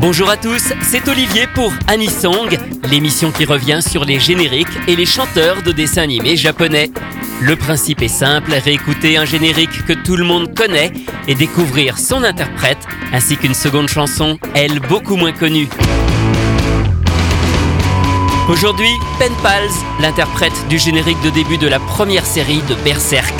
Bonjour à tous, c'est Olivier pour Anisong, l'émission qui revient sur les génériques et les chanteurs de dessins animés japonais. Le principe est simple, réécouter un générique que tout le monde connaît et découvrir son interprète, ainsi qu'une seconde chanson, elle beaucoup moins connue. Aujourd'hui, Pen Pals, l'interprète du générique de début de la première série de Berserk.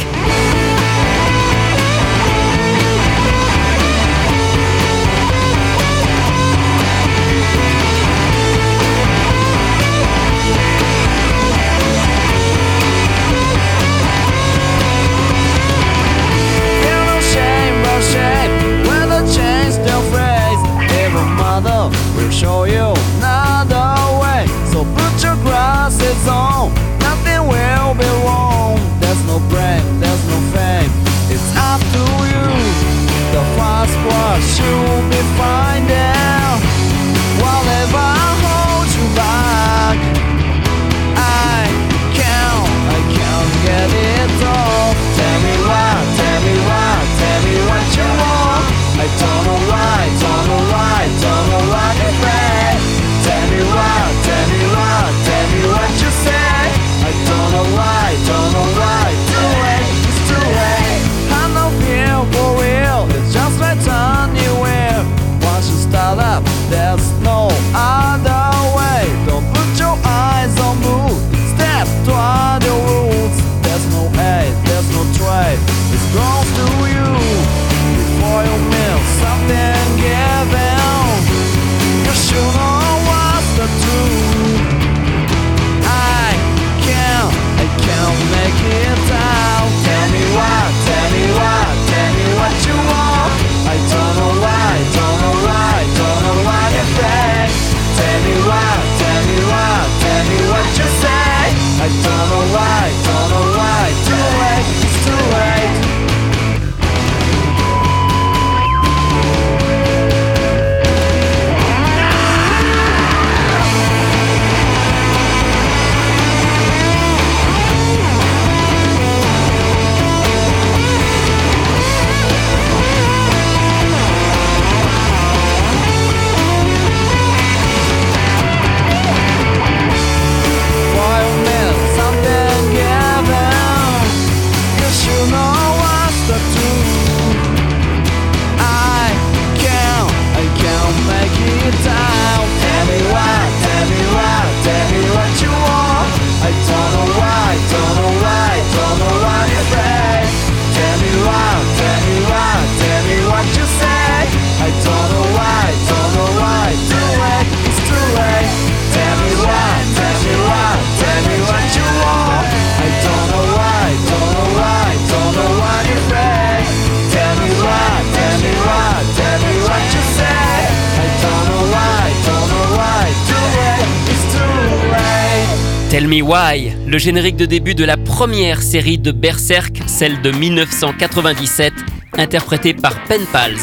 Me Why, le générique de début de la première série de Berserk, celle de 1997, interprétée par Pen Pals.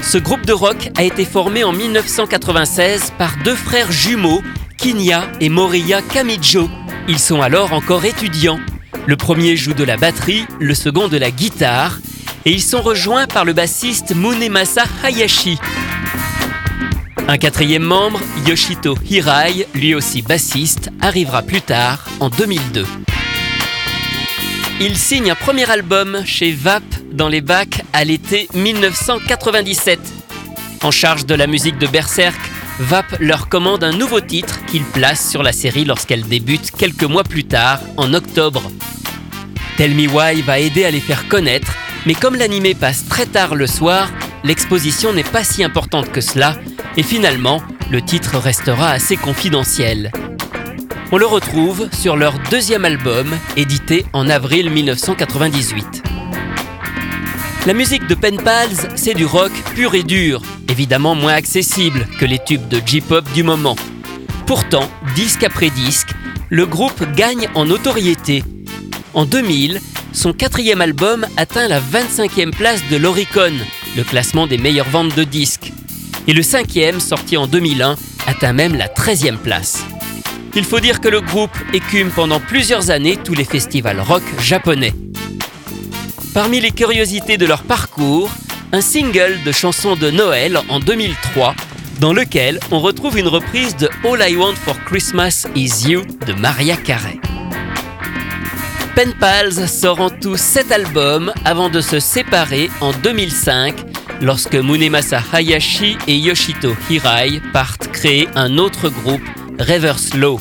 Ce groupe de rock a été formé en 1996 par deux frères jumeaux, Kinya et Moriya Kamijo. Ils sont alors encore étudiants. Le premier joue de la batterie, le second de la guitare, et ils sont rejoints par le bassiste Munemasa Hayashi. Un quatrième membre, Yoshito Hirai, lui aussi bassiste, arrivera plus tard, en 2002. Il signe un premier album chez VAP dans les bacs à l'été 1997. En charge de la musique de Berserk, VAP leur commande un nouveau titre qu'il place sur la série lorsqu'elle débute quelques mois plus tard, en octobre. Tell Me va aider à les faire connaître, mais comme l'animé passe très tard le soir, l'exposition n'est pas si importante que cela, et finalement, le titre restera assez confidentiel. On le retrouve sur leur deuxième album, édité en avril 1998. La musique de Pen Pals, c'est du rock pur et dur, évidemment moins accessible que les tubes de J-pop du moment. Pourtant, disque après disque, le groupe gagne en notoriété. En 2000, son quatrième album atteint la 25e place de l'Oricon, le classement des meilleures ventes de disques et le cinquième, sorti en 2001, atteint même la 13e place. Il faut dire que le groupe écume pendant plusieurs années tous les festivals rock japonais. Parmi les curiosités de leur parcours, un single de chansons de Noël en 2003 dans lequel on retrouve une reprise de All I Want for Christmas Is You de Maria Carey. Pen Pals sort en tout 7 albums avant de se séparer en 2005 lorsque Munemasa Hayashi et Yoshito Hirai partent créer un autre groupe, Reverse Low.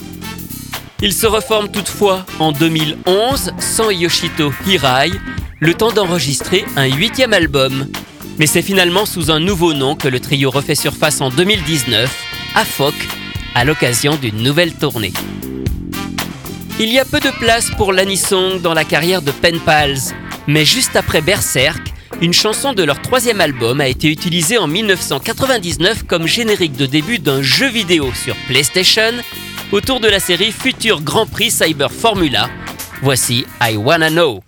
Ils se reforment toutefois en 2011 sans Yoshito Hirai, le temps d'enregistrer un huitième album. Mais c'est finalement sous un nouveau nom que le trio refait surface en 2019, à Foc, à l'occasion d'une nouvelle tournée. Il y a peu de place pour l'anisong dans la carrière de Pen Pals, mais juste après Berserk, une chanson de leur troisième album a été utilisée en 1999 comme générique de début d'un jeu vidéo sur PlayStation autour de la série Futur Grand Prix Cyber Formula. Voici I Wanna Know.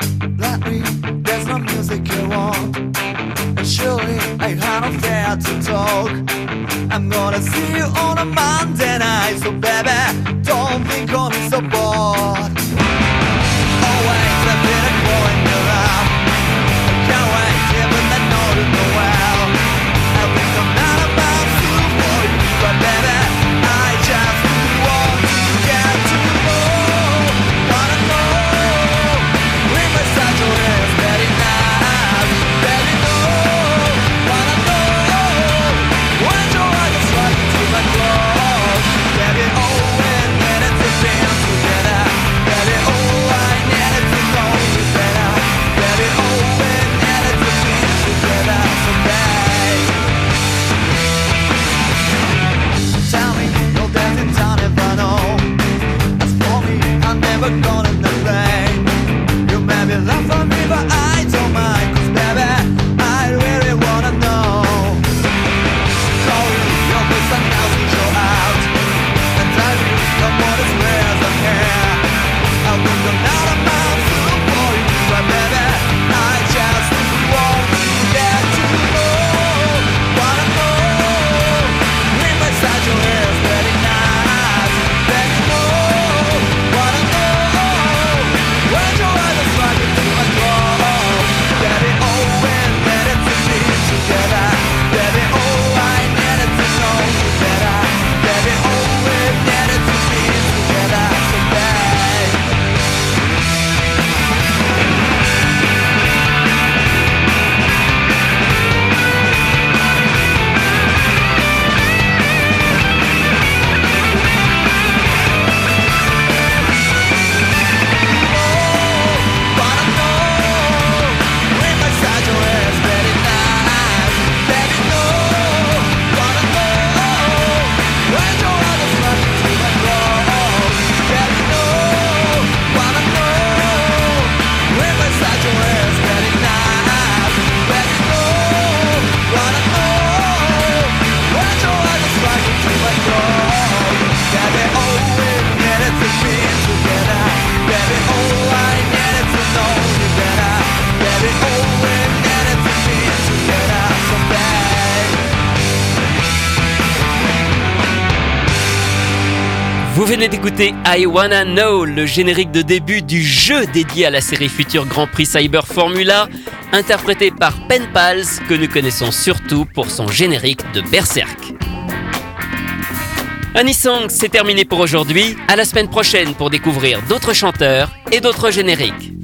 Venez d'écouter I Wanna Know, le générique de début du jeu dédié à la série future Grand Prix Cyber Formula, interprété par Pen Pals, que nous connaissons surtout pour son générique de Berserk. Anisong, c'est terminé pour aujourd'hui. À la semaine prochaine pour découvrir d'autres chanteurs et d'autres génériques.